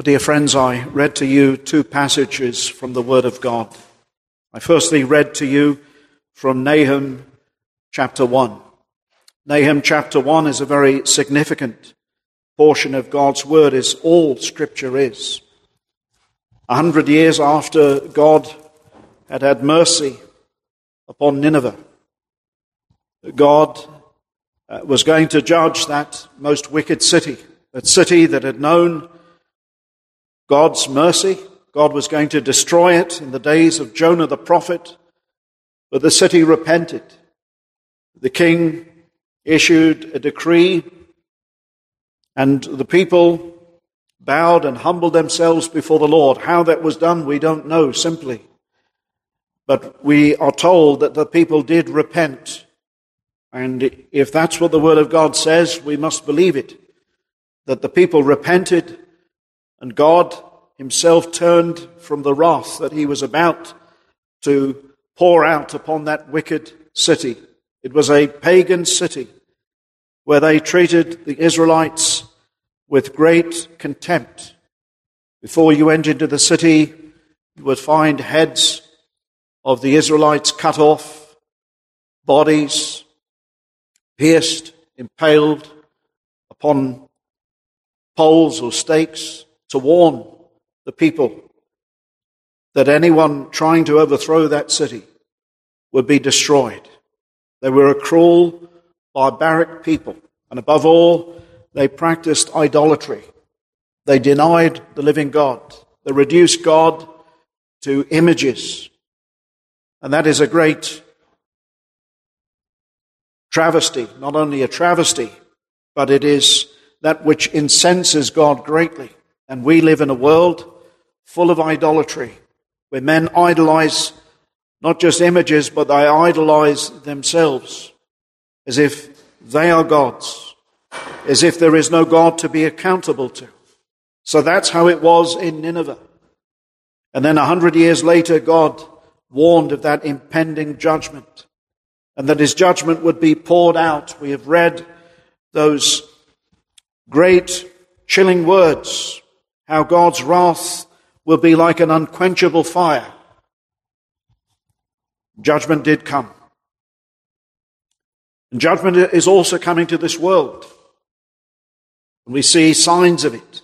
Dear friends, I read to you two passages from the Word of God. I firstly read to you from Nahum chapter 1. Nahum chapter 1 is a very significant portion of God's Word, as all Scripture is. A hundred years after God had had mercy upon Nineveh, God uh, was going to judge that most wicked city, that city that had known God's mercy. God was going to destroy it in the days of Jonah the prophet, but the city repented. The king issued a decree, and the people bowed and humbled themselves before the Lord. How that was done, we don't know simply. But we are told that the people did repent. And if that's what the Word of God says, we must believe it. That the people repented and God himself turned from the wrath that he was about to pour out upon that wicked city. It was a pagan city where they treated the Israelites with great contempt. Before you went into the city, you would find heads of the Israelites cut off, bodies pierced, impaled upon poles or stakes to warn the people that anyone trying to overthrow that city would be destroyed. They were a cruel, barbaric people, and above all, they practiced idolatry. They denied the living God. They reduced God to images. And that is a great travesty, not only a travesty, but it is that which incenses God greatly. And we live in a world full of idolatry, where men idolize not just images, but they idolize themselves as if they are gods, as if there is no God to be accountable to. So that's how it was in Nineveh. And then a hundred years later, God warned of that impending judgment and that his judgment would be poured out. We have read those great chilling words, how God's wrath will be like an unquenchable fire. Judgment did come. And judgment is also coming to this world. And we see signs of it.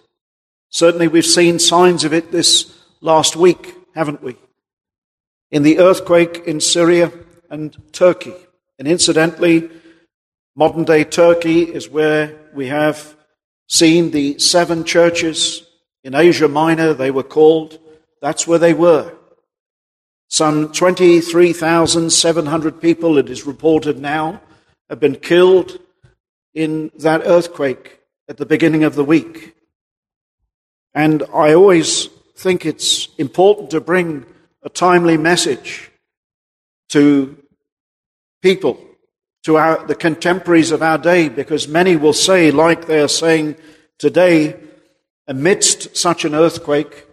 Certainly we've seen signs of it this last week, haven't we? In the earthquake in Syria and Turkey. And incidentally, modern day Turkey is where we have seen the seven churches in Asia Minor, they were called. That's where they were. Some 23,700 people, it is reported now, have been killed in that earthquake at the beginning of the week. And I always think it's important to bring a timely message to people, to our, the contemporaries of our day, because many will say, like they are saying today, amidst such an earthquake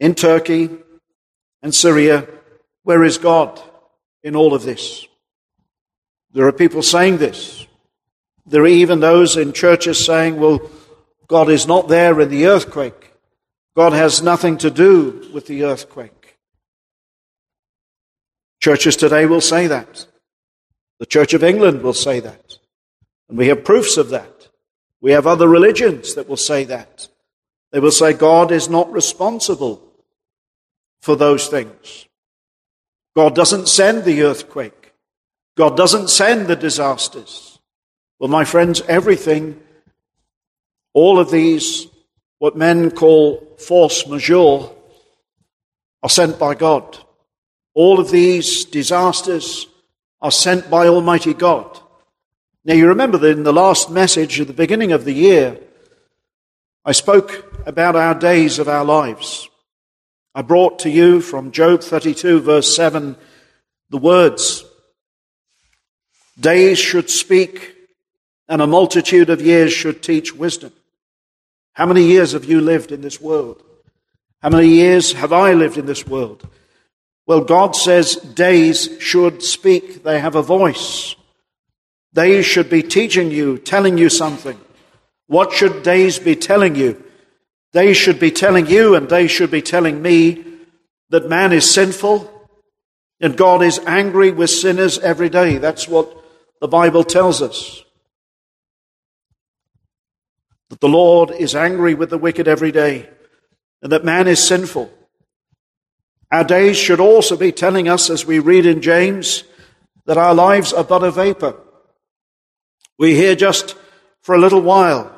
in Turkey and Syria, where is God in all of this? There are people saying this. There are even those in churches saying, well, God is not there in the earthquake. God has nothing to do with the earthquake. Churches today will say that. The Church of England will say that. And we have proofs of that. We have other religions that will say that. They will say God is not responsible for those things. God doesn't send the earthquake. God doesn't send the disasters. Well, my friends, everything, all of these, what men call force majeure, are sent by God. All of these disasters are sent by Almighty God. Now, you remember that in the last message at the beginning of the year, I spoke about our days of our lives. I brought to you from Job 32, verse 7, the words Days should speak, and a multitude of years should teach wisdom. How many years have you lived in this world? How many years have I lived in this world? Well, God says days should speak. They have a voice. They should be teaching you, telling you something. What should days be telling you? They should be telling you and they should be telling me that man is sinful and God is angry with sinners every day. That's what the Bible tells us. That the Lord is angry with the wicked every day and that man is sinful. Our days should also be telling us, as we read in James, that our lives are but a vapor. We're here just for a little while.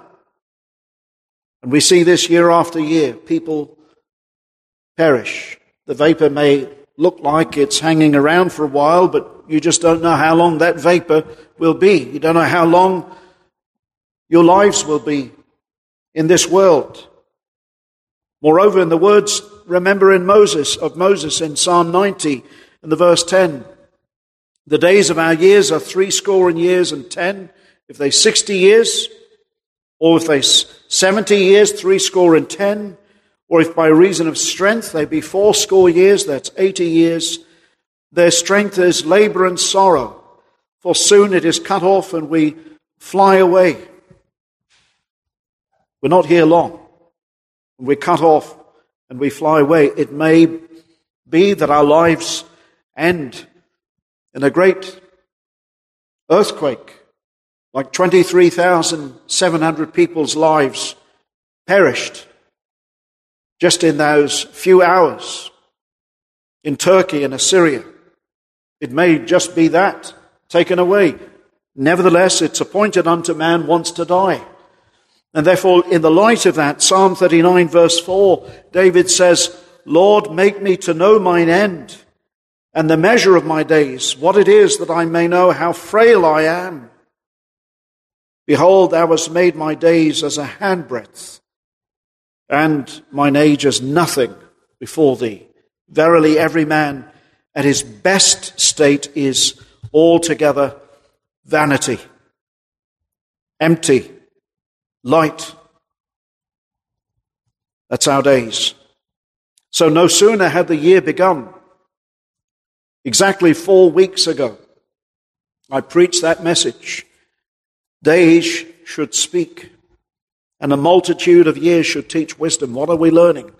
And we see this year after year. People perish. The vapor may look like it's hanging around for a while, but you just don't know how long that vapor will be. You don't know how long your lives will be in this world. Moreover, in the words, remember in Moses, of Moses in Psalm 90 and the verse 10, the days of our years are three score and years and ten. If they 60 years, or if they 70 years, three score and ten, or if by reason of strength they be fourscore years, that's 80 years, their strength is labor and sorrow, for soon it is cut off and we fly away. We're not here long. We're cut off and we fly away. It may be that our lives end in a great earthquake, like 23,700 people's lives perished just in those few hours in Turkey and Assyria. It may just be that taken away. Nevertheless, it's appointed unto man once to die. And therefore, in the light of that, Psalm 39 verse 4, David says, Lord, make me to know mine end and the measure of my days, what it is that I may know how frail I am. Behold, thou hast made my days as a handbreadth and mine age as nothing before thee. Verily, every man at his best state is altogether vanity, empty, light. That's our days. So no sooner had the year begun, exactly four weeks ago, I preached that message. Days should speak and a multitude of years should teach wisdom. What are we learning?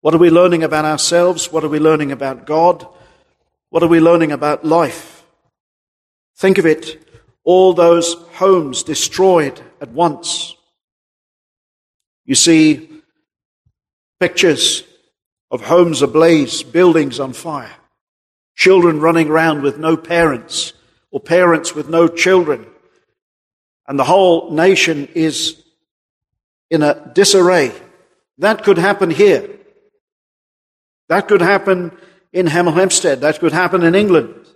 What are we learning about ourselves? What are we learning about God? What are we learning about life? Think of it all those homes destroyed at once. You see pictures of homes ablaze, buildings on fire, children running around with no parents, or parents with no children, and the whole nation is in a disarray. That could happen here. That could happen in Hemel Hempstead. That could happen in England.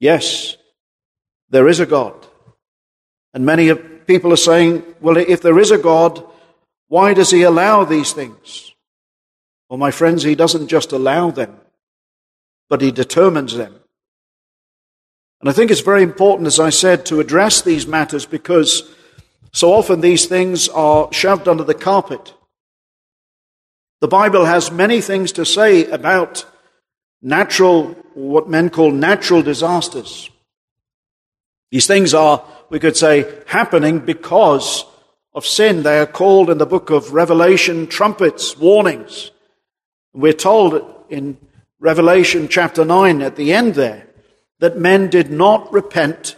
Yes, there is a God. And many people are saying, well, if there is a God, why does he allow these things? Well, my friends, he doesn't just allow them, but he determines them. And I think it's very important, as I said, to address these matters because so often these things are shoved under the carpet. The Bible has many things to say about natural, what men call natural disasters. These things are, we could say, happening because of sin. They are called in the book of Revelation trumpets, warnings. We're told in Revelation chapter 9 at the end there that men did not repent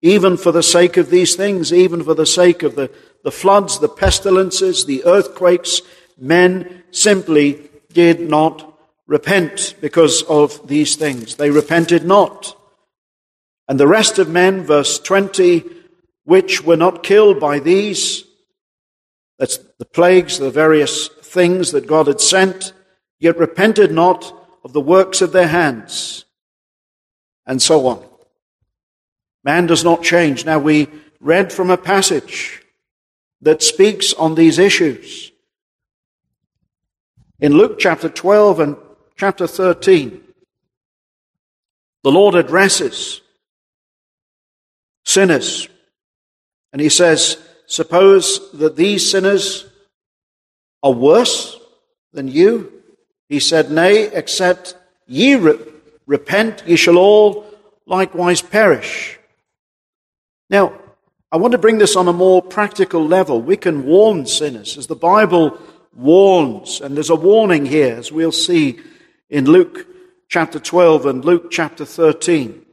even for the sake of these things, even for the sake of the, the floods, the pestilences, the earthquakes, men simply did not repent because of these things. They repented not. And the rest of men, verse 20, which were not killed by these, that's the plagues, the various things that God had sent, yet repented not of the works of their hands, and so on. Man does not change. Now, we read from a passage that speaks on these issues. In Luke chapter 12 and chapter 13, the Lord addresses sinners. And he says, Suppose that these sinners are worse than you? He said, Nay, except ye re- repent, ye shall all likewise perish. Now, I want to bring this on a more practical level. We can warn sinners as the Bible warns, and there's a warning here, as we'll see in Luke chapter 12 and Luke chapter 13.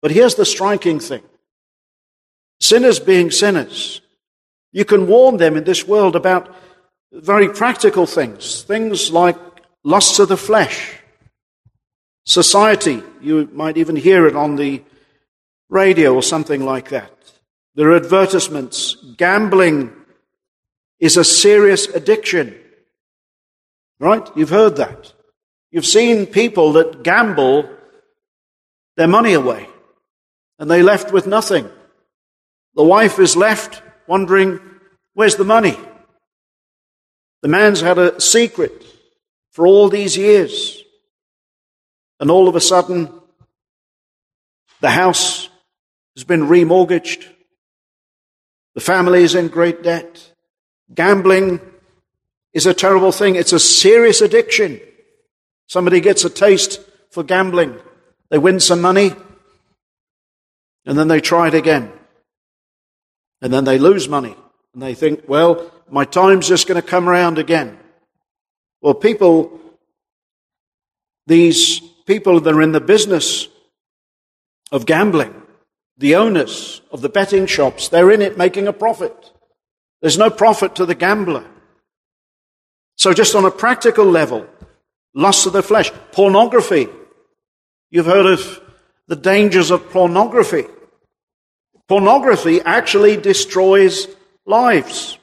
But here's the striking thing sinners being sinners, you can warn them in this world about very practical things, things like lusts of the flesh, society. You might even hear it on the radio or something like that. There are advertisements. Gambling is a serious addiction. Right? You've heard that. You've seen people that gamble their money away and they left with nothing. The wife is left wondering, where's the money? The man's had a secret for all these years. And all of a sudden, the house has been remortgaged. The family is in great debt. Gambling is a terrible thing. It's a serious addiction. Somebody gets a taste for gambling. They win some money and then they try it again. And then they lose money and they think, well, my time's just going to come around again. Well, people, these people that are in the business of gambling, the owners of the betting shops, they're in it making a profit. There's no profit to the gambler. So, just on a practical level, lust of the flesh, pornography. You've heard of the dangers of pornography. Pornography actually destroys lives.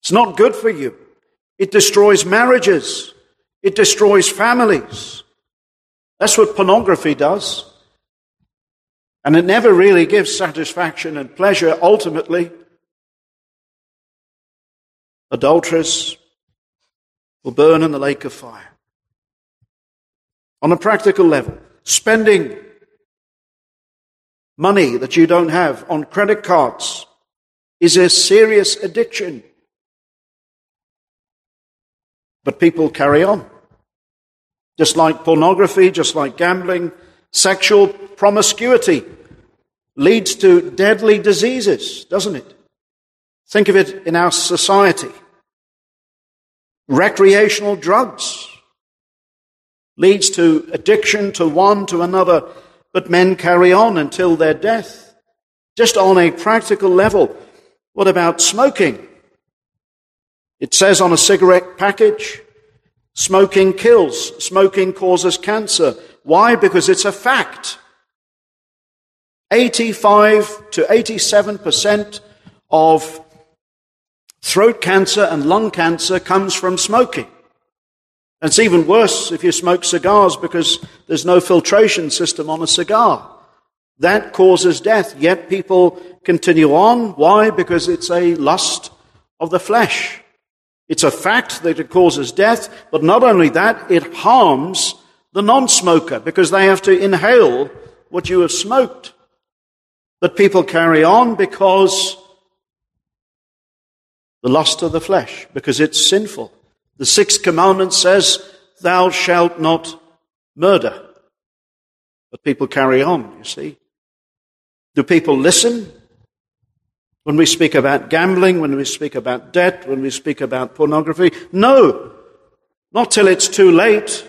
It's not good for you. It destroys marriages. It destroys families. That's what pornography does. And it never really gives satisfaction and pleasure ultimately. Adulterers will burn in the lake of fire. On a practical level, spending money that you don't have on credit cards is a serious addiction. But people carry on. Just like pornography, just like gambling, sexual promiscuity leads to deadly diseases, doesn't it? Think of it in our society. Recreational drugs leads to addiction to one to another, but men carry on until their death. Just on a practical level, what about smoking? It says on a cigarette package, smoking kills, smoking causes cancer. Why? Because it's a fact. 85 to 87% of throat cancer and lung cancer comes from smoking. And it's even worse if you smoke cigars because there's no filtration system on a cigar. That causes death, yet people continue on. Why? Because it's a lust of the flesh. It's a fact that it causes death, but not only that, it harms the non-smoker because they have to inhale what you have smoked. But people carry on because the lust of the flesh, because it's sinful. The sixth commandment says, Thou shalt not murder. But people carry on, you see. Do people listen? When we speak about gambling, when we speak about debt, when we speak about pornography? No, not till it's too late.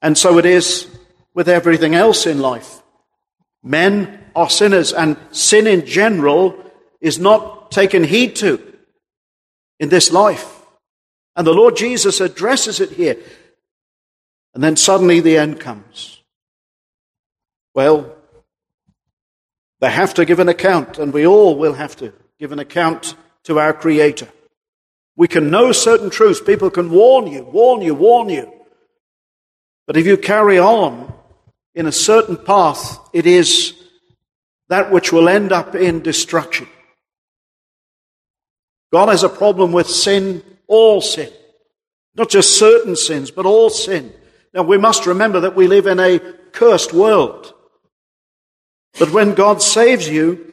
And so it is with everything else in life. Men are sinners, and sin in general is not taken heed to in this life. And the Lord Jesus addresses it here. And then suddenly the end comes. Well, they have to give an account, and we all will have to give an account to our Creator. We can know certain truths. People can warn you, warn you, warn you. But if you carry on in a certain path, it is that which will end up in destruction. God has a problem with sin, all sin. Not just certain sins, but all sin. Now we must remember that we live in a cursed world. But when God saves you,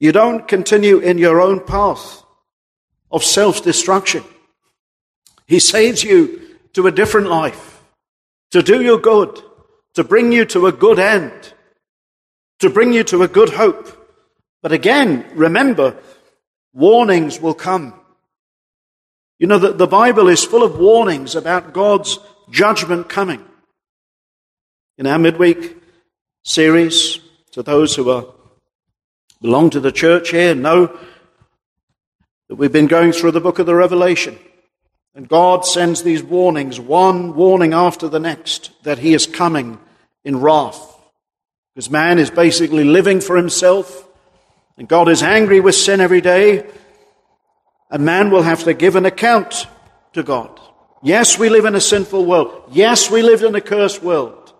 you don't continue in your own path of self destruction. He saves you to a different life to do you good, to bring you to a good end. to bring you to a good hope. But again, remember, warnings will come. You know that the Bible is full of warnings about God's judgment coming. In our midweek series, to those who are, belong to the church here, know that we've been going through the book of the Revelation. And God sends these warnings, one warning after the next, that He is coming in wrath. Because man is basically living for himself, and God is angry with sin every day, and man will have to give an account to God. Yes, we live in a sinful world. Yes, we live in a cursed world.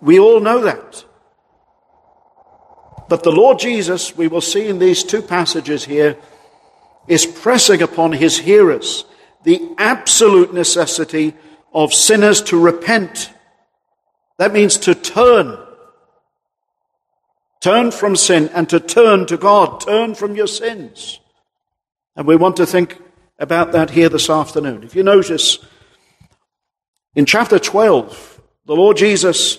We all know that. But the Lord Jesus, we will see in these two passages here, is pressing upon his hearers the absolute necessity of sinners to repent. That means to turn. Turn from sin and to turn to God. Turn from your sins. And we want to think about that here this afternoon. If you notice, in chapter 12, the Lord Jesus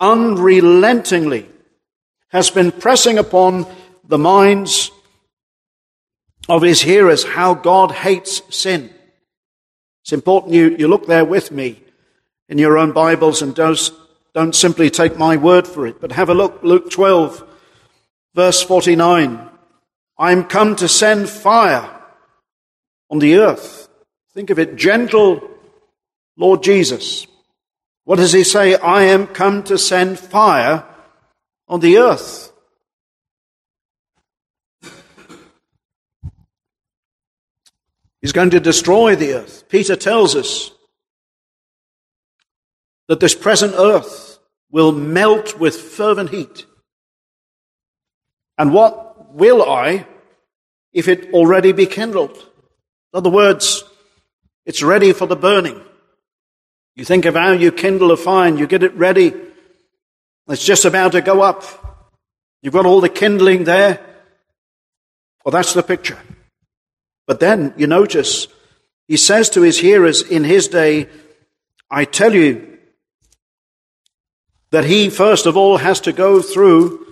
unrelentingly has been pressing upon the minds of his hearers how God hates sin. It's important you, you look there with me in your own Bibles and don't, don't simply take my word for it, but have a look, Luke 12, verse 49. I am come to send fire on the earth. Think of it, gentle Lord Jesus. What does he say? I am come to send fire on the earth. He's going to destroy the earth. Peter tells us that this present earth will melt with fervent heat. And what will I if it already be kindled? In other words, it's ready for the burning. You think of how you kindle a fire you get it ready. It's just about to go up. You've got all the kindling there. Well, that's the picture. But then you notice he says to his hearers in his day, I tell you that he first of all has to go through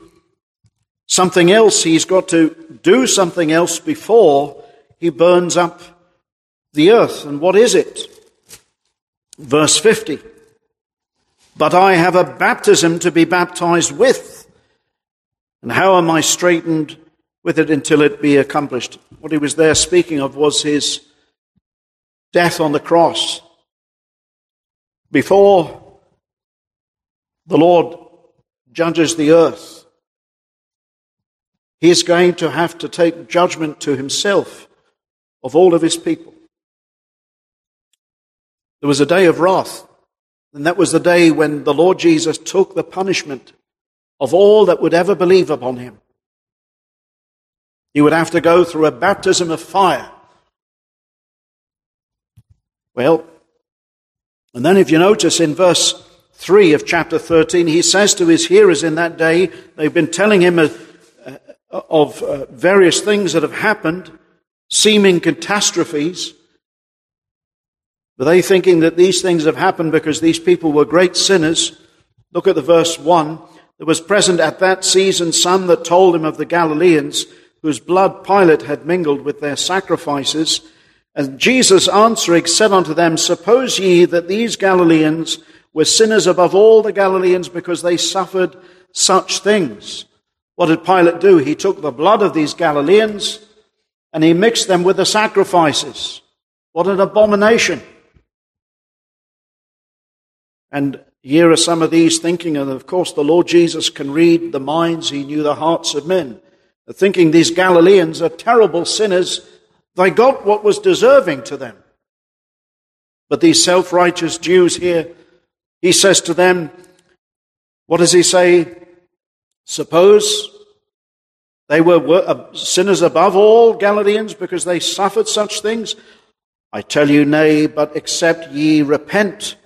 something else. He's got to do something else before he burns up the earth. And what is it? Verse 50. But I have a baptism to be baptized with. And how am I straitened with it until it be accomplished. What he was there speaking of was his death on the cross. Before the Lord judges the earth, he is going to have to take judgment to himself of all of his people. There was a day of wrath, and that was the day when the Lord Jesus took the punishment of all that would ever believe upon him. He would have to go through a baptism of fire. Well, and then if you notice in verse 3 of chapter 13, he says to his hearers in that day, they've been telling him of, uh, uh, various things that have happened, seeming catastrophes. Were they thinking that these things have happened because these people were great sinners? Look at the verse 1. There was present at that season some that told him of the Galileans whose blood Pilate had mingled with their sacrifices. And Jesus answering said unto them, Suppose ye that these Galileans were sinners above all the Galileans because they suffered such things? What did Pilate do? He took the blood of these Galileans and he mixed them with the sacrifices. What an abomination. And here are some of these thinking, and of course the Lord Jesus can read the minds, he knew the hearts of men thinking these Galileans are terrible sinners, they got what was deserving to them. But these self righteous Jews here, he says to them, what does he say? Suppose they were uh, sinners above all Galileans because they suffered such things? I tell you, nay, but except ye repent,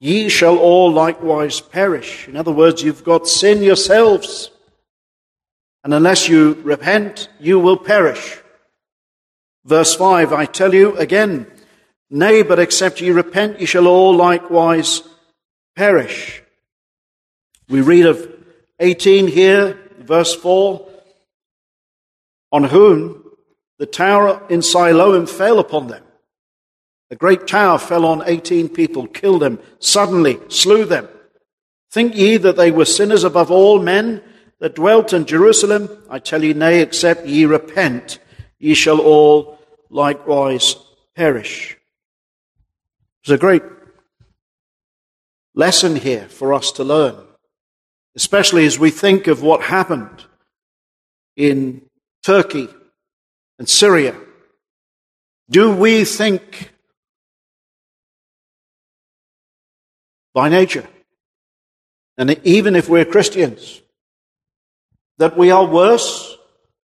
ye shall all likewise perish. In other words, you've got sin yourselves. And unless you repent, you will perish. Verse 5 I tell you again, nay, but except ye repent, ye shall all likewise perish. We read of 18 here, verse 4, on whom the tower in Siloam fell upon them. A great tower fell on 18 people, killed them, suddenly slew them. Think ye that they were sinners above all men that dwelt in Jerusalem? I tell you, nay, except ye repent, ye shall all likewise perish. There's a great lesson here for us to learn, especially as we think of what happened in Turkey and Syria. Do we think by nature, and even if we're Christians, that we are worse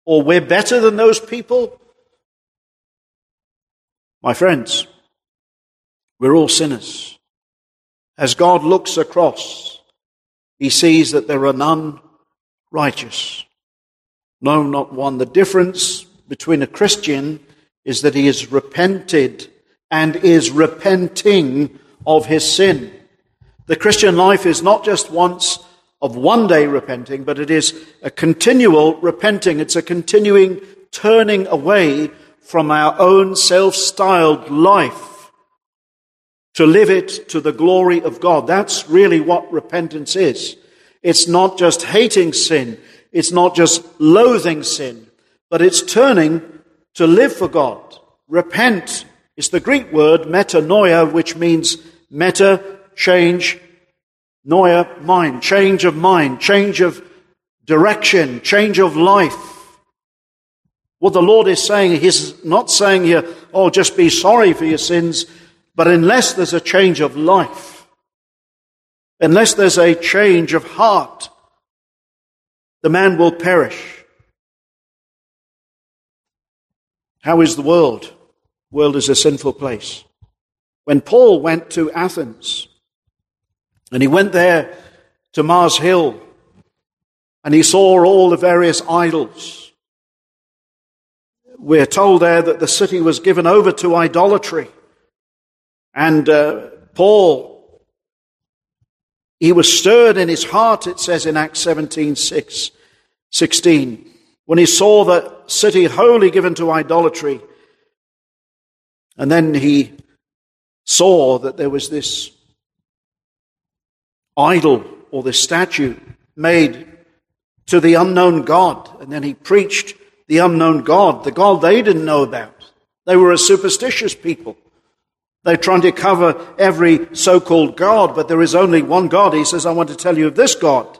or we're better than those people? My friends, we're all sinners. As God looks across, he sees that there are none righteous. No, not one. The difference between a Christian is that he has repented and is repenting of his sin. The Christian life is not just once of one day repenting, but it is a continual repenting. It's a continuing turning away from our own self-styled life to live it to the glory of God. That's really what repentance is. It's not just hating sin. It's not just loathing sin, but it's turning to live for God. Repent is the Greek word metanoia, which means meta, change, noia, mind, change of mind, change of direction, change of life. What the Lord is saying, He's not saying here, oh, just be sorry for your sins but unless there's a change of life, unless there's a change of heart, the man will perish. How is the world? The world is a sinful place. When Paul went to Athens, and he went there to Mars Hill, and he saw all the various idols. We're told there that the city was given over to idolatry. And uh, Paul, he was stirred in his heart, it says in Acts 17 6, 16, when he saw the city wholly given to idolatry. And then he saw that there was this idol or the statue made to the unknown God. And then he preached the unknown God, the God they didn't know about. They were a superstitious people. They're trying to cover every so-called God, but there is only one God. He says, I want to tell you of this God.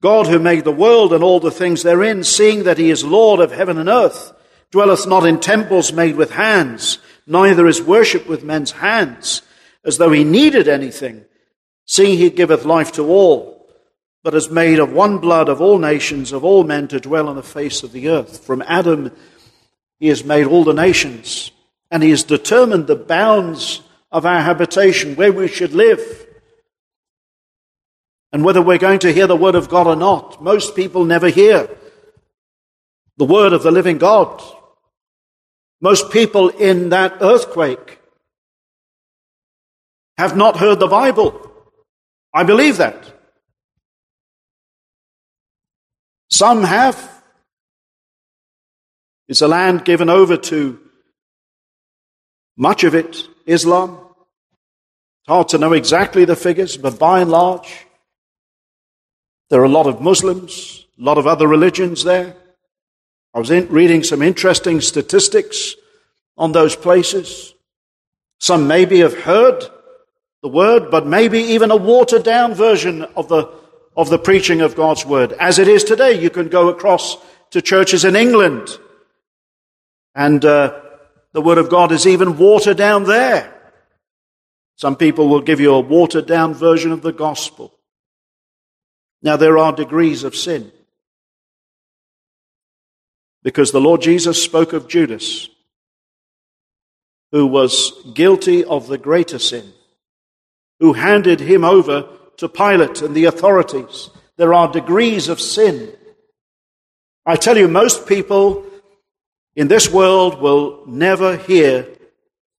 God who made the world and all the things therein, seeing that he is Lord of heaven and earth, dwelleth not in temples made with hands, neither is worship with men's hands, as though he needed anything, seeing he giveth life to all, but has made of one blood of all nations, of all men to dwell on the face of the earth. From Adam he has made all the nations and He has determined the bounds of our habitation, where we should live, and whether we're going to hear the Word of God or not. Most people never hear the Word of the living God. Most people in that earthquake have not heard the Bible. I believe that. Some have. It's a land given over to much of it Islam. It's hard to know exactly the figures, but by and large, there are a lot of Muslims, a lot of other religions there. I was reading some interesting statistics on those places. Some maybe have heard the word, but maybe even a watered down version of the, of the preaching of God's word. As it is today, you can go across to churches in England and uh, the Word of God is even watered down there. Some people will give you a watered down version of the gospel. Now, there are degrees of sin. Because the Lord Jesus spoke of Judas, who was guilty of the greater sin, who handed him over to Pilate and the authorities. There are degrees of sin. I tell you, most people in this world will never hear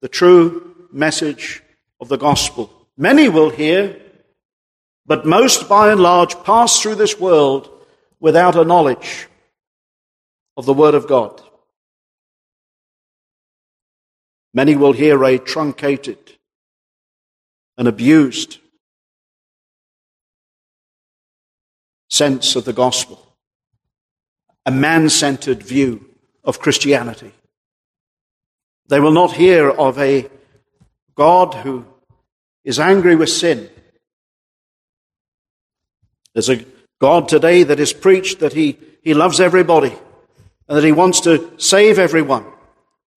the true message of the gospel. Many will hear, But most, by and large, pass through this world without a knowledge of the Word of God. Many will hear a truncated and abused sense of the gospel, a man centered view of Christianity. They will not hear of a God who is angry with sin. There's a God today that is preached that he, he loves everybody and that he wants to save everyone.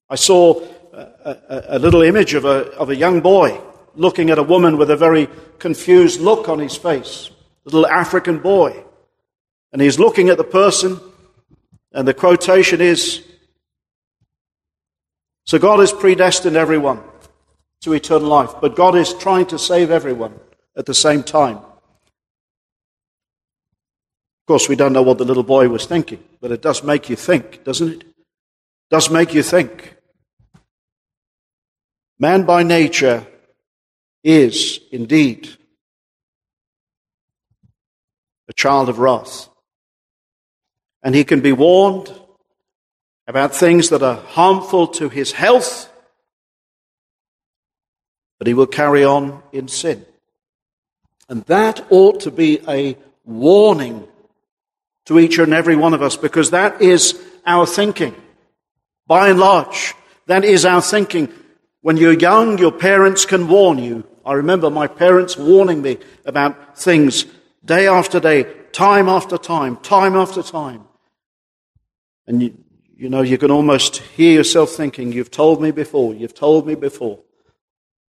I saw a, a, a little image of a, of a young boy looking at a woman with a very confused look on his face, little African boy. And he's looking at the person, and the quotation is So God has predestined everyone to eternal life, but God is trying to save everyone at the same time. Of course, we don't know what the little boy was thinking, but it does make you think, doesn't it? it does make you think. Man by nature is indeed a child of wrath. And he can be warned about things that are harmful to his health, but he will carry on in sin. And that ought to be a warning to each and every one of us because that is our thinking. By and large, that is our thinking. When you're young, your parents can warn you. I remember my parents warning me about things day after day, time after time, time after time. And you, you know, you can almost hear yourself thinking, You've told me before, you've told me before,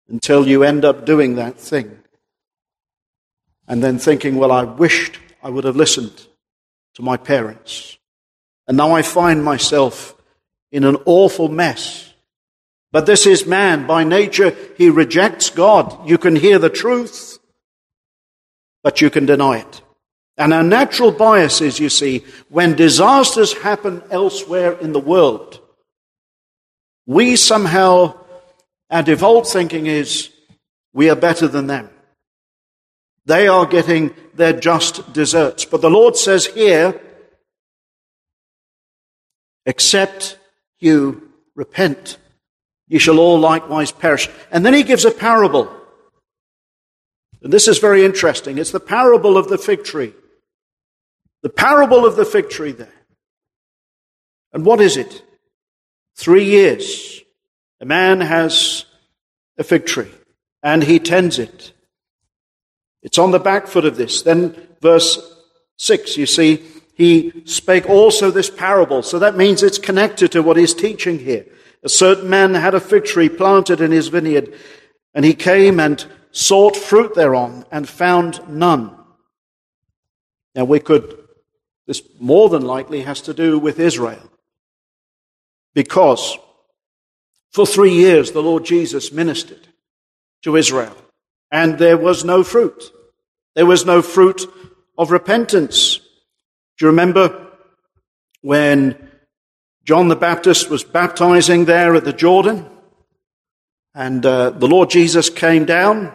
until you end up doing that thing. And then thinking, Well, I wished I would have listened to my parents. And now I find myself in an awful mess but this is man. By nature, he rejects God. You can hear the truth, but you can deny it. And our natural bias is, you see, when disasters happen elsewhere in the world, we somehow, our default thinking is, we are better than them. They are getting their just deserts. But the Lord says here, except you repent ye shall all likewise perish. And then he gives a parable. And this is very interesting. It's the parable of the fig tree. The parable of the fig tree there. And what is it? Three years. A man has a fig tree and he tends it. It's on the back foot of this. Then verse 6, you see, he spake also this parable. So that means it's connected to what he's teaching here. A certain man had a fig tree planted in his vineyard, and he came and sought fruit thereon and found none. Now we could, this more than likely has to do with Israel. Because for three years the Lord Jesus ministered to Israel, and there was no fruit. There was no fruit of repentance. Do you remember when John the Baptist was baptizing there at the Jordan, and uh, the Lord Jesus came down,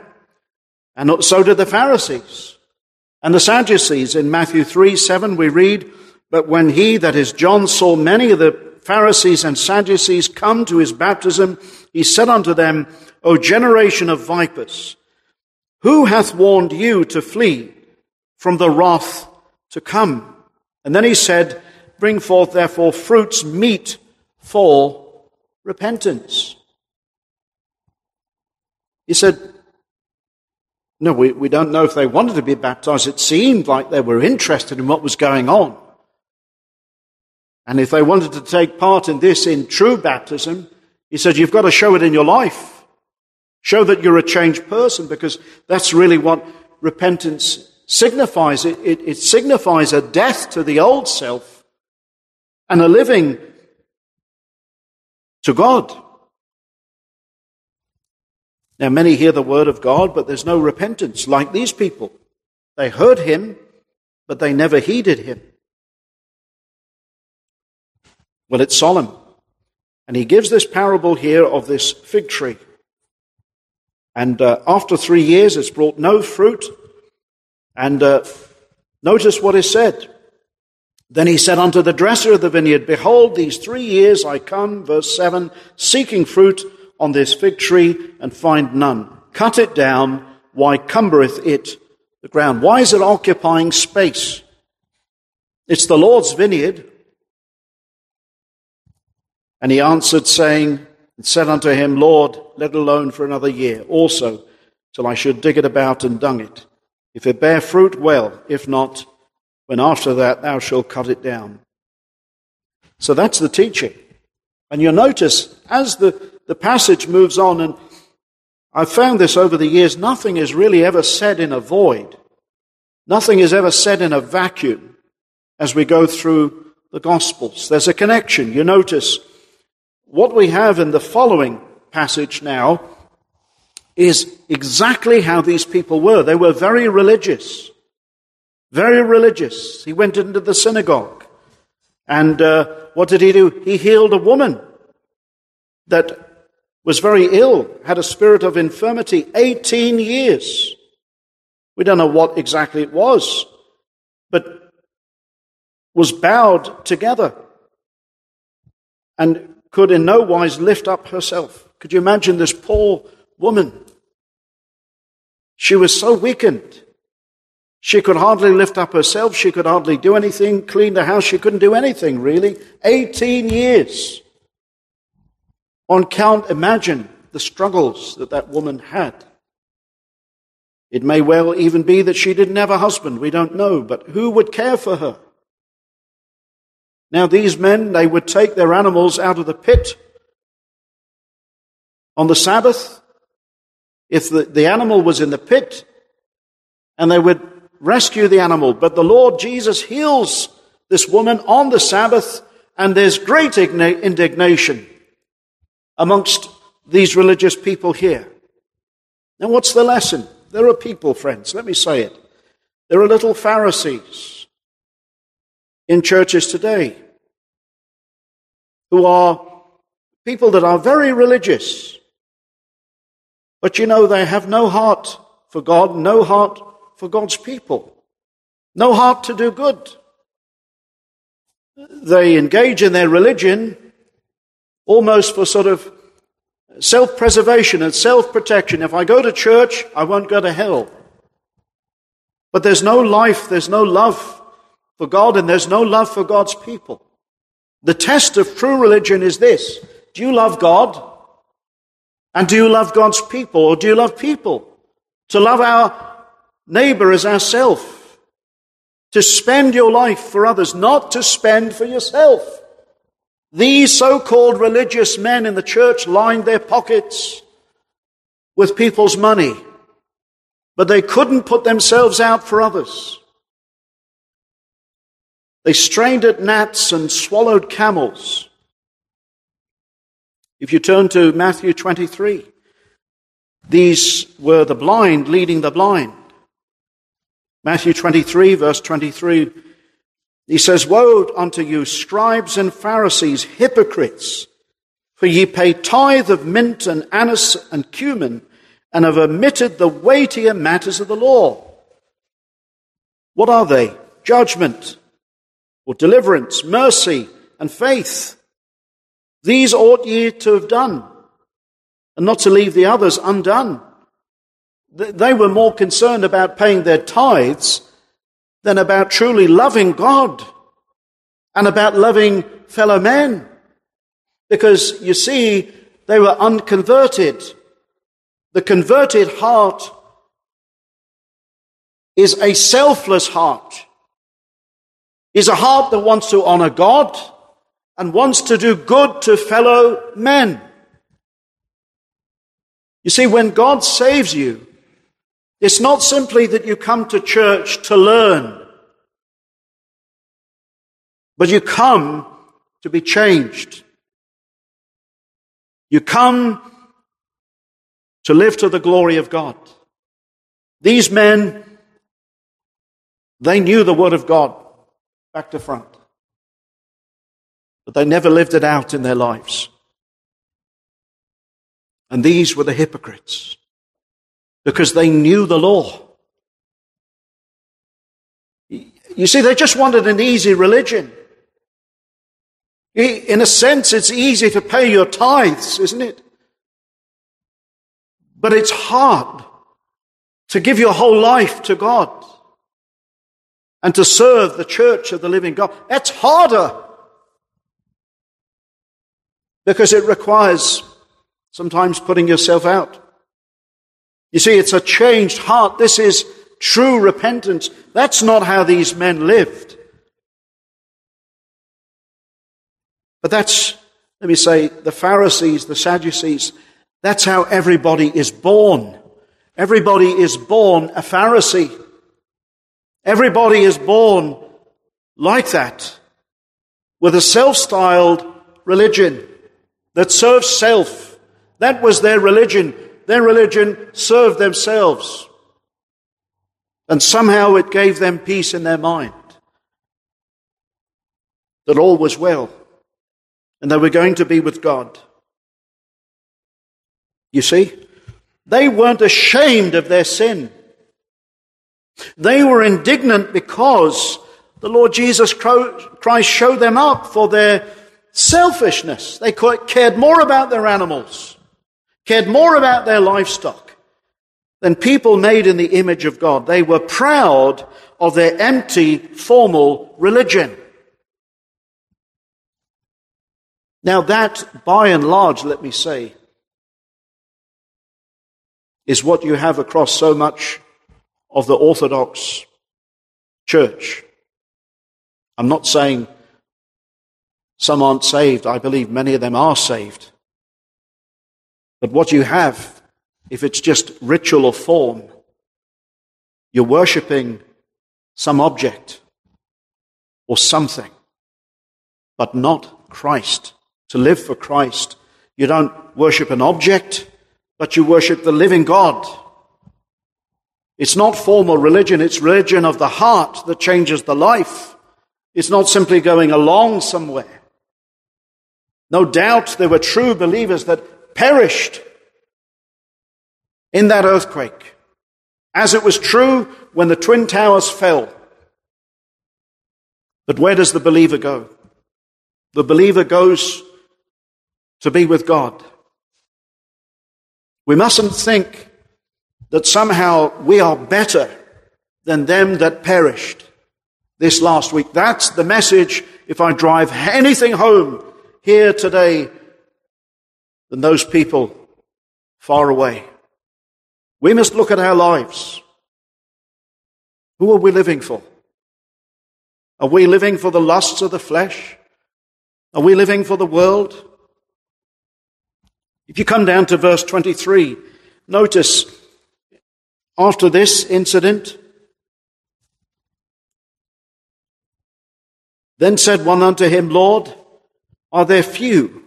and so did the Pharisees and the Sadducees. In Matthew 3 7, we read, But when he, that is John, saw many of the Pharisees and Sadducees come to his baptism, he said unto them, O generation of vipers, who hath warned you to flee from the wrath to come? And then he said, Bring forth, therefore, fruits meet for repentance. He said, No, we, we don't know if they wanted to be baptized. It seemed like they were interested in what was going on. And if they wanted to take part in this in true baptism, he said, You've got to show it in your life. Show that you're a changed person because that's really what repentance signifies. It, it, it signifies a death to the old self and a living to God. Now, many hear the word of God, but there's no repentance, like these people. They heard him, but they never heeded him. Well, it's solemn. And he gives this parable here of this fig tree. And uh, after three years, it's brought no fruit. And uh, notice what is said. Then he said unto the dresser of the vineyard, Behold, these three years I come, verse 7, seeking fruit on this fig tree and find none. Cut it down. Why cumbereth it the ground? Why is it occupying space? It's the Lord's vineyard. And he answered, saying, and said unto him, Lord, let alone for another year also, till I should dig it about and dung it. If it bear fruit, well. If not, when after that thou shalt cut it down. So that's the teaching. And you'll notice as the, the passage moves on, and I've found this over the years, nothing is really ever said in a void. Nothing is ever said in a vacuum as we go through the Gospels. There's a connection. You notice what we have in the following passage now is exactly how these people were. They were very religious. Very religious. He went into the synagogue. And uh, what did he do? He healed a woman that was very ill, had a spirit of infirmity, 18 years. We don't know what exactly it was, but was bowed together and could in no wise lift up herself. Could you imagine this poor woman? She was so weakened. She could hardly lift up herself. She could hardly do anything, clean the house. She couldn't do anything, really. 18 years. On count, imagine the struggles that that woman had. It may well even be that she didn't have a husband. We don't know. But who would care for her? Now, these men, they would take their animals out of the pit on the Sabbath. If the, the animal was in the pit, and they would rescue the animal. But the Lord Jesus heals this woman on the Sabbath, and there's great indignation amongst these religious people here. Now, what's the lesson? There are people, friends, let me say it. There are little Pharisees in churches today who are people that are very religious, but you know, they have no heart for God, no heart for God's people, no heart to do good. They engage in their religion almost for sort of self preservation and self protection. If I go to church, I won't go to hell. But there's no life, there's no love for God, and there's no love for God's people. The test of true religion is this Do you love God? And do you love God's people, or do you love people? To love our neighbor as ourself. To spend your life for others, not to spend for yourself. These so called religious men in the church lined their pockets with people's money, but they couldn't put themselves out for others. They strained at gnats and swallowed camels. If you turn to Matthew 23, these were the blind leading the blind. Matthew 23, verse 23 he says, Woe unto you, scribes and Pharisees, hypocrites, for ye pay tithe of mint and anise and cumin, and have omitted the weightier matters of the law. What are they? Judgment, or deliverance, mercy, and faith. These ought ye to have done, and not to leave the others undone. They were more concerned about paying their tithes than about truly loving God and about loving fellow men. Because you see, they were unconverted. The converted heart is a selfless heart, is a heart that wants to honor God and wants to do good to fellow men. You see, when God saves you, it's not simply that you come to church to learn, but you come to be changed. You come to live to the glory of God. These men, they knew the Word of God back to front, but they never lived it out in their lives. And these were the hypocrites because they knew the law. You see, they just wanted an easy religion. In a sense, it's easy to pay your tithes, isn't it? But it's hard to give your whole life to God and to serve the church of the living God. That's harder because it requires sometimes putting yourself out. You see, it's a changed heart. This is true repentance. That's not how these men lived. But that's, let me say, the Pharisees, the Sadducees, that's how everybody is born. Everybody is born a Pharisee. Everybody is born like that, with a self-styled religion that serves self. That was their religion. Their religion served themselves. And somehow it gave them peace in their mind that all was well and they were going to be with God. You see, they weren't ashamed of their sin. They were indignant because the Lord Jesus Christ showed them up for their selfishness. They cared more about their animals, cared more about their livestock than people made in the image of God. They were proud of their empty, formal religion. Now, that, by and large, let me say, is what you have across so much of the Orthodox Church. I'm not saying some aren't saved. I believe many of them are saved. But what you have, if it's just ritual or form, you're worshipping some object or something, but not Christ. To live for Christ, you don't worship an object, but you worship the living God. It's not formal religion, it's religion of the heart that changes the life. It's not simply going along somewhere. No doubt there were true believers that perished in that earthquake, as it was true when the Twin Towers fell. But where does the believer go? The believer goes to be with God. We mustn't think that somehow we are better than them that perished this last week. That's the message if I drive anything home here today than those people far away. We must look at our lives. Who are we living for? Are we living for the lusts of the flesh? Are we living for the world? If you come down to verse 23, notice after this incident, then said one unto him, Lord, are there few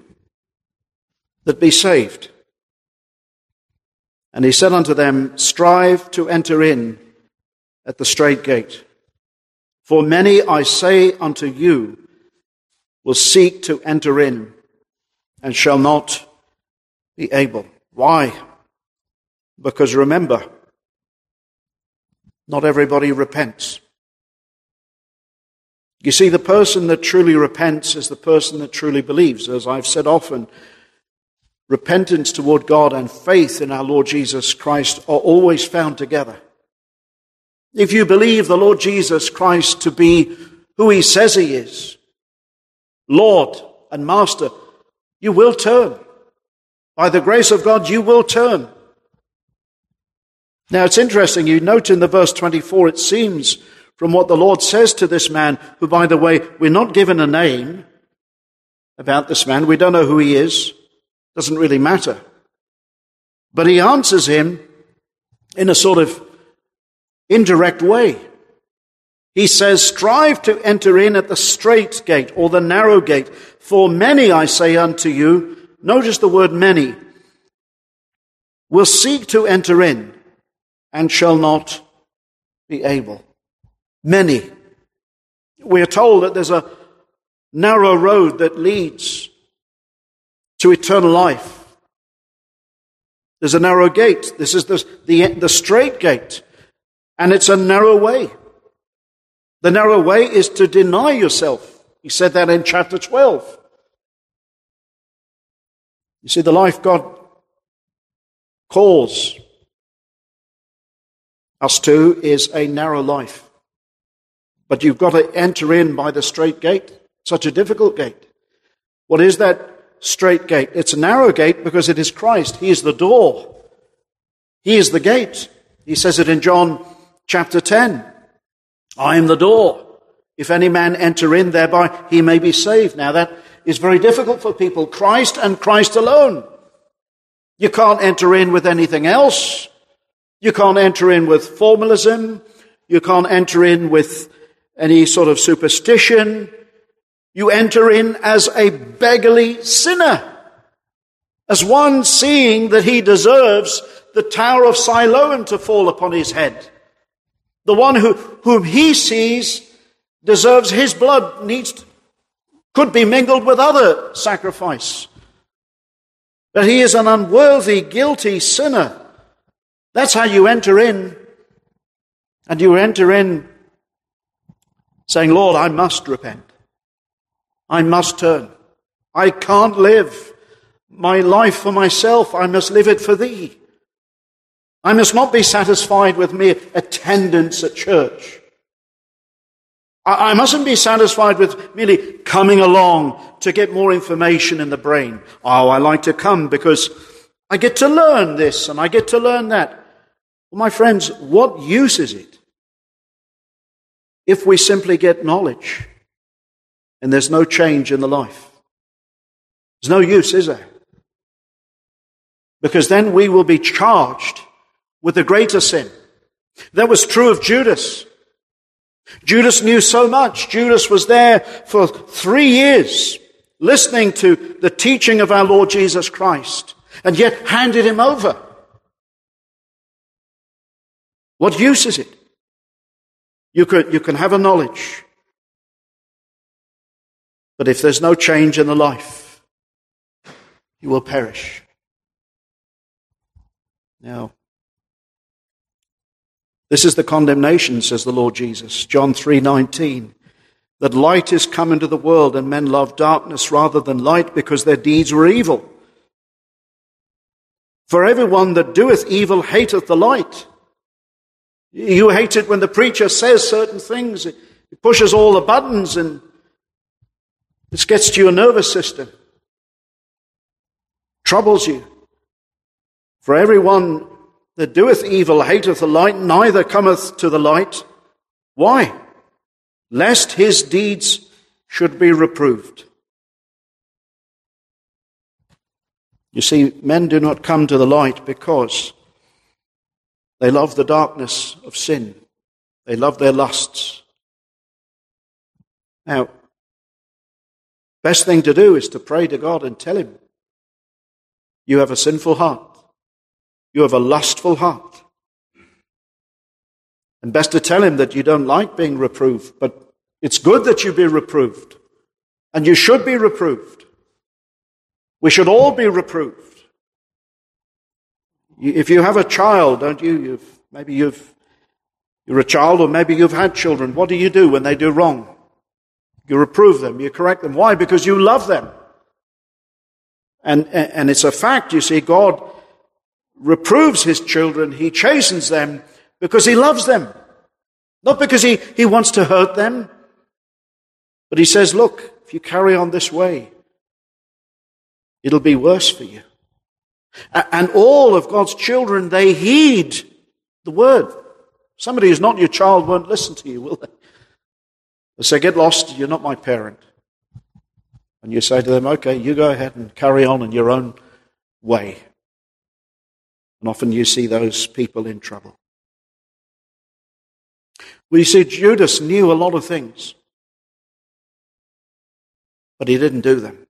that be saved? And he said unto them, Strive to enter in at the strait gate. For many, I say unto you, will seek to enter in and shall not be able. Why? Because remember, not everybody repents. You see, the person that truly repents is the person that truly believes. As I've said often, repentance toward God and faith in our Lord Jesus Christ are always found together. If you believe the Lord Jesus Christ to be who he says he is, Lord and Master, you will turn. By the grace of God, you will turn. Now it's interesting, you note in the verse 24, it seems from what the Lord says to this man, who, by the way, we're not given a name about this man. We don't know who he is. Doesn't really matter. But he answers him in a sort of indirect way. He says, strive to enter in at the strait gate or the narrow gate. For many, I say unto you, notice the word many, will seek to enter in and shall not be able. Many. We are told that there's a narrow road that leads to eternal life. There's a narrow gate. This is the, the, the strait gate. And it's a narrow way. The narrow way is to deny yourself. He said that in chapter 12. You see, the life God calls us to is a narrow life. But you've got to enter in by the strait gate. Such a difficult gate. What is that strait gate? It's a narrow gate because it is Christ. He is the door. He is the gate. He says it in John chapter 10. I am the door. If any man enter in thereby, he may be saved. Now that is very difficult for people. Christ and Christ alone. You can't enter in with anything else. You can't enter in with formalism. You can't enter in with any sort of superstition. You enter in as a beggarly sinner, as one seeing that he deserves the Tower of Siloam to fall upon his head. The one who, whom he sees deserves his blood needs could be mingled with other sacrifice. That he is an unworthy, guilty sinner. That's how you enter in. And you enter in saying, Lord, I must repent. I must turn. I can't live my life for myself. I must live it for thee. I must not be satisfied with mere attendance at church. I, mustn't be satisfied with merely coming along to get more information in the brain. Oh, I like to come because I get to learn this and I get to learn that. Well, my friends, what use is it if we simply get knowledge and there's no change in the life? There's no use, is there? Because then we will be charged with a greater sin. That was true of Judas. Judas knew so much. Judas was there for three years listening to the teaching of our Lord Jesus Christ and yet handed him over. What use is it? You can, you can have a knowledge, but if there's no change in the life, you will perish. Now, this is the condemnation, says the Lord Jesus, John 3:19, that light is come into the world and men love darkness rather than light because their deeds were evil. For everyone that doeth evil hateth the light. You hate it when the preacher says certain things. It pushes all the buttons and this gets to your nervous system. Troubles you. For everyone that doeth evil hateth the light, neither cometh to the light. Why? Lest his deeds should be reproved. You see, men do not come to the light because they love the darkness of sin. They love their lusts. Now, best thing to do is to pray to God and tell Him, you have a sinful heart. You have a lustful heart. And best to tell him that you don't like being reproved, but it's good that you be reproved. And you should be reproved. We should all be reproved. If you have a child, don't you? You've, maybe you've, you're a child or maybe you've had children. What do you do when they do wrong? You reprove them. You correct them. Why? Because you love them. And, and it's a fact, you see, God reproves his children, he chastens them because he loves them. Not because he, he wants to hurt them, but he says, look, if you carry on this way, it'll be worse for you. And all of God's children, they heed the word. Somebody who's not your child won't listen to you, will they? They say, get lost, you're not my parent. And you say to them, okay, you go ahead and carry on in your own way. And often you see those people in trouble. You see, Judas knew a lot of things, but he didn't do them.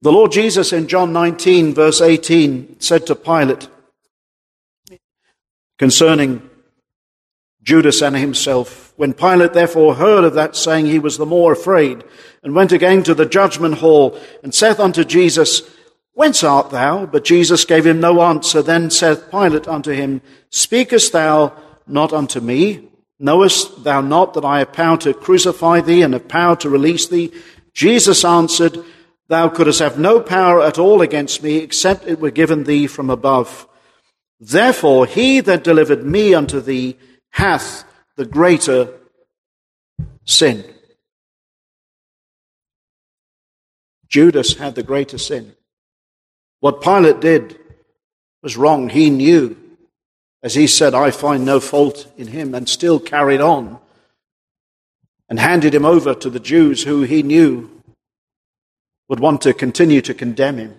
The Lord Jesus in John 19, verse 18, said to Pilate concerning Judas and himself, When Pilate therefore heard of that saying, he was the more afraid, and went again to the judgment hall, and saith unto Jesus, Whence art thou? But Jesus gave him no answer. Then saith Pilate unto him, Speakest thou not unto me? Knowest thou not that I have power to crucify thee and have power to release thee? Jesus answered, Thou couldst have no power at all against me, except it were given thee from above. Therefore, he that delivered me unto thee hath the greater sin. Judas had the greater sin. What Pilate did was wrong. He knew, as he said, I find no fault in him, and still carried on and handed him over to the Jews who he knew would want to continue to condemn him.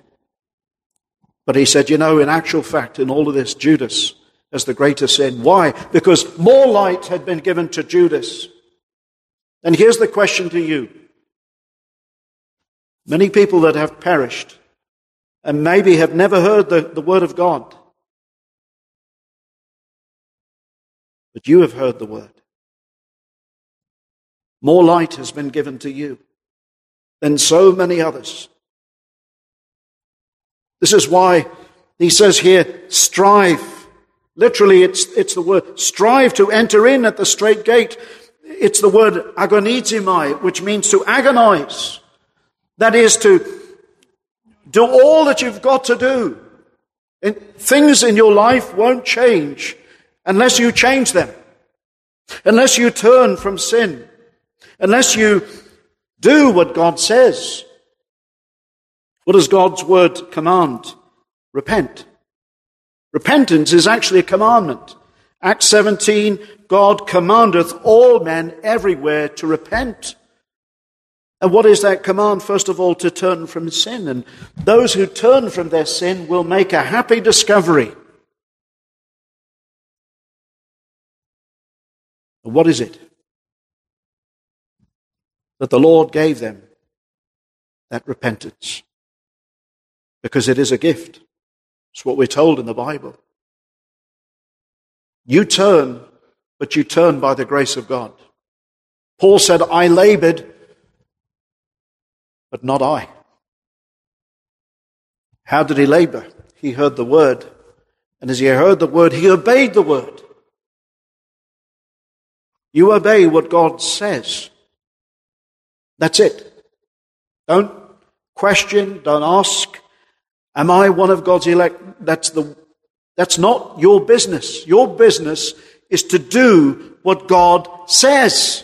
But he said, you know, in actual fact, in all of this, Judas has the greater sin. Why? Because more light had been given to Judas. And here's the question to you. Many people that have perished and maybe have never heard the, the word of God. But you have heard the word. More light has been given to you than so many others. This is why he says here, strive. Literally, it's, it's the word strive to enter in at the strait gate. It's the word agonizomai, which means to agonize. That is to do all that you've got to do. And things in your life won't change unless you change them. Unless you turn from sin. Unless you do what God says. What does God's word command? Repent. Repentance is actually a commandment. Acts 17, God commandeth all men everywhere to repent. And what is that command? First of all, to turn from sin. And those who turn from their sin will make a happy discovery. And what is it? That the Lord gave them that repentance. Because it is a gift. It's what we're told in the Bible. You turn, but you turn by the grace of God. Paul said, I labored but not I. How did he labor? He heard the word, and as he heard the word, he obeyed the word. You obey what God says. That's it. Don't question, don't ask, am I one of God's elect? That's the, that's not your business. Your business is to do what God says.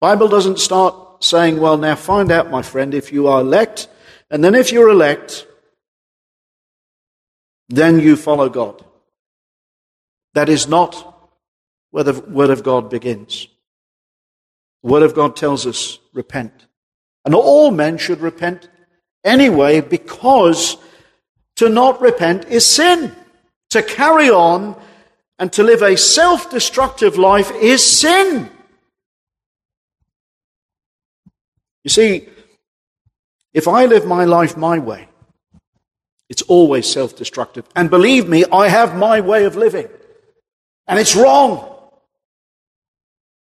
Bible doesn't start saying, well, now find out, my friend, if you are elect, and then if you're elect, then you follow God. That is not where the Word of God begins. The Word of God tells us, repent. And all men should repent anyway, because to not repent is sin. To carry on and to live a self destructive life is sin. You see, if I live my life my way, it's always self destructive. And believe me, I have my way of living. And it's wrong.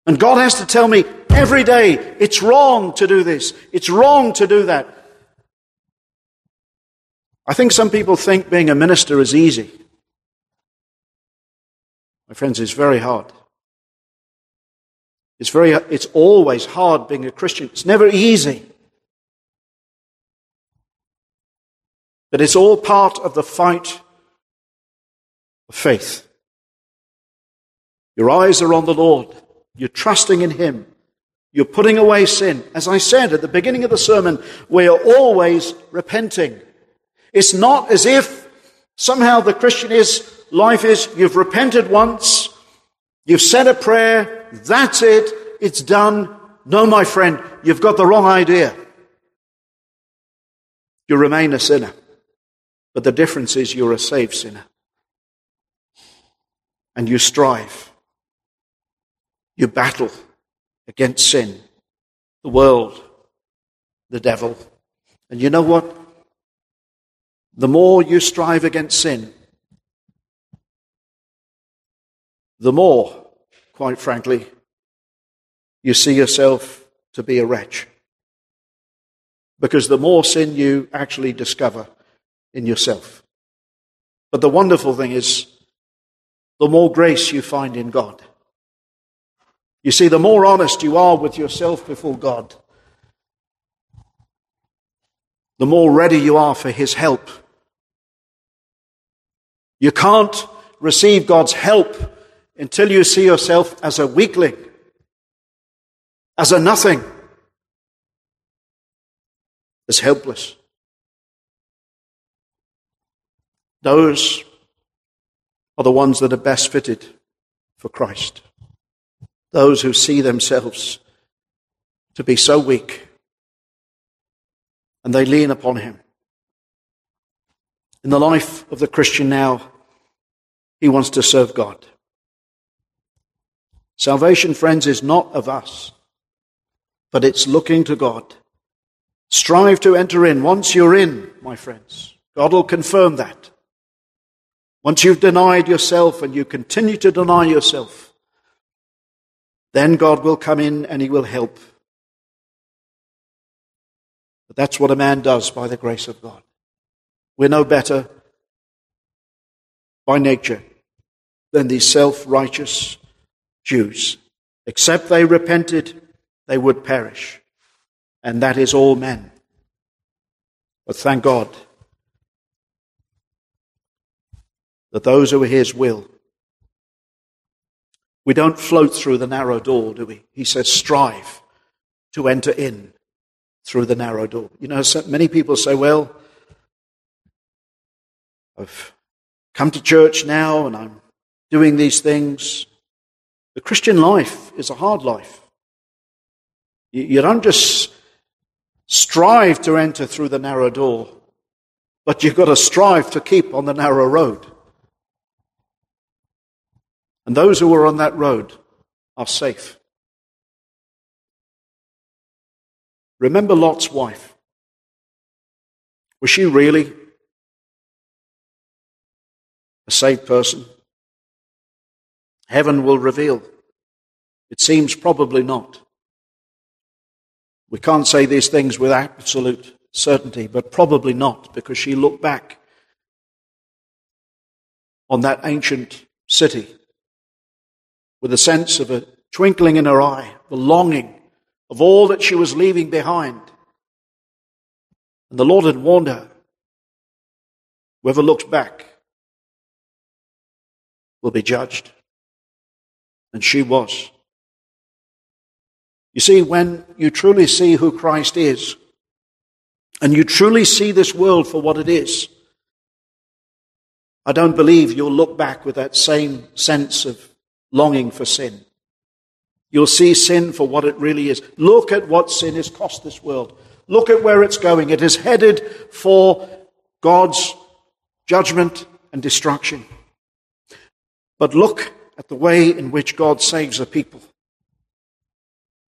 And God has to tell me every day, it's wrong to do this. It's wrong to do that. I think some people think being a minister is easy. My friends, it's very hard. It's very, it's always hard being a Christian. It's never easy. But it's all part of the fight of faith. Your eyes are on the Lord. You're trusting in Him. You're putting away sin. As I said at the beginning of the sermon, we are always repenting. It's not as if somehow the Christian is, life is, you've repented once, You've said a prayer, that's it, it's done. No, my friend, you've got the wrong idea. You remain a sinner. But the difference is you're a saved sinner. And you strive. You battle against sin, the world, the devil. And you know what? The more you strive against sin, the more, quite frankly, you see yourself to be a wretch. Because the more sin you actually discover in yourself. But the wonderful thing is, the more grace you find in God. You see, the more honest you are with yourself before God, the more ready you are for His help. You can't receive God's help until you see yourself as a weakling, as a nothing, as helpless. Those are the ones that are best fitted for Christ. Those who see themselves to be so weak and they lean upon Him. In the life of the Christian now, he wants to serve God. Salvation, friends, is not of us, but it's looking to God. Strive to enter in. Once you're in, my friends, God will confirm that. Once you've denied yourself and you continue to deny yourself, then God will come in and he will help. But that's what a man does by the grace of God. We're no better by nature than these self righteous Jews. Except they repented, they would perish. And that is all men. But thank God that those who are his will. We don't float through the narrow door, do we? He says, strive to enter in through the narrow door. You know, so many people say, well, I've come to church now and I'm doing these things. The Christian life is a hard life. You don't just strive to enter through the narrow door, but you've got to strive to keep on the narrow road. And those who are on that road are safe. Remember Lot's wife. Was she really a saved person? Heaven will reveal. It seems probably not. We can't say these things with absolute certainty, but probably not, because she looked back on that ancient city with a sense of a twinkling in her eye, the longing of all that she was leaving behind. And the Lord had warned her whoever looks back will be judged. And she was. You see, when you truly see who Christ is, and you truly see this world for what it is, I don't believe you'll look back with that same sense of longing for sin. You'll see sin for what it really is. Look at what sin has cost this world. Look at where it's going. It is headed for God's judgment and destruction. But look at the way in which God saves a people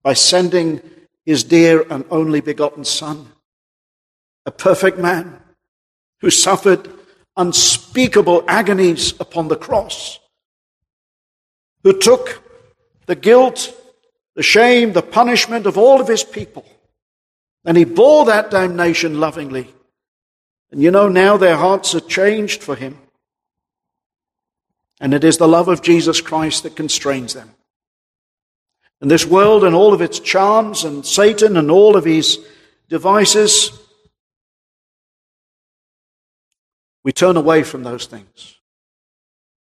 by sending his dear and only begotten Son, a perfect man who suffered unspeakable agonies upon the cross who took the guilt, the shame, the punishment of all of his people. And he bore that damnation lovingly. And you know, now their hearts are changed for him. And it is the love of Jesus Christ that constrains them. And this world and all of its charms and Satan and all of his devices, we turn away from those things.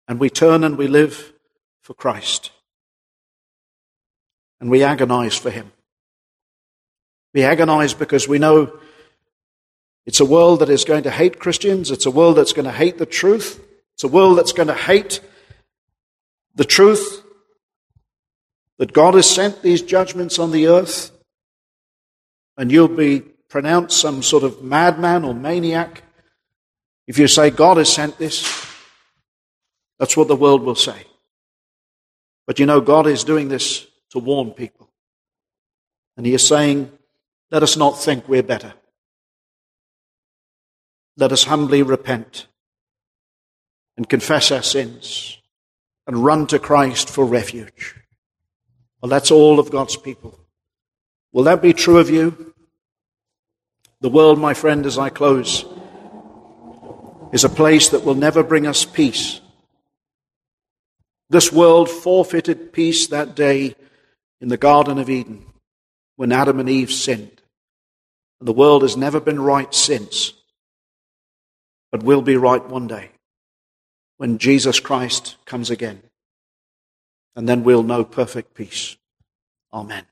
And we turn and we live for Christ. And we agonize for Him. We agonize because we know it's a world that is going to hate Christians. It's a world that's going to hate the truth. It's a world that's going to hate the truth that God has sent these judgments on the earth. And you'll be pronounced some sort of madman or maniac if you say God has sent this. That's what the world will say. But you know, God is doing this to warn people. And He is saying, let us not think we're better. Let us humbly repent and confess our sins and run to Christ for refuge. Well, that's all of God's people. Will that be true of you? The world, my friend, as I close, is a place that will never bring us peace This world forfeited peace that day in the Garden of Eden when Adam and Eve sinned. And the world has never been right since, but will be right one day when Jesus Christ comes again. And then we'll know perfect peace. Amen.